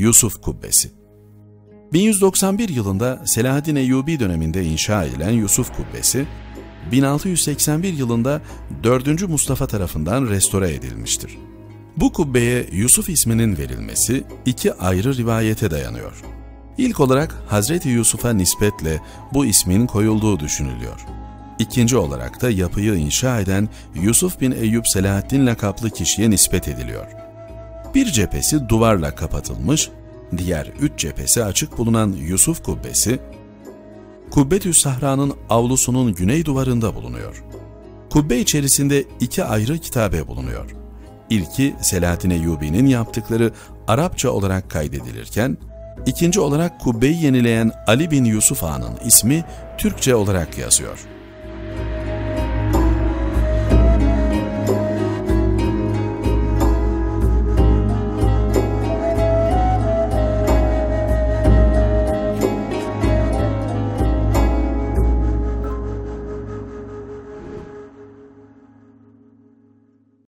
Yusuf Kubbesi 1191 yılında Selahaddin Eyyubi döneminde inşa edilen Yusuf Kubbesi, 1681 yılında 4. Mustafa tarafından restore edilmiştir. Bu kubbeye Yusuf isminin verilmesi iki ayrı rivayete dayanıyor. İlk olarak Hazreti Yusuf'a nispetle bu ismin koyulduğu düşünülüyor. İkinci olarak da yapıyı inşa eden Yusuf bin Eyyub Selahaddin lakaplı kişiye nispet ediliyor. Bir cephesi duvarla kapatılmış, diğer üç cephesi açık bulunan Yusuf Kubbesi, Kubbetü Sahra'nın avlusunun güney duvarında bulunuyor. Kubbe içerisinde iki ayrı kitabe bulunuyor. İlki Selahattin Eyyubi'nin yaptıkları Arapça olarak kaydedilirken, ikinci olarak kubbeyi yenileyen Ali bin Yusuf Ağa'nın ismi Türkçe olarak yazıyor.''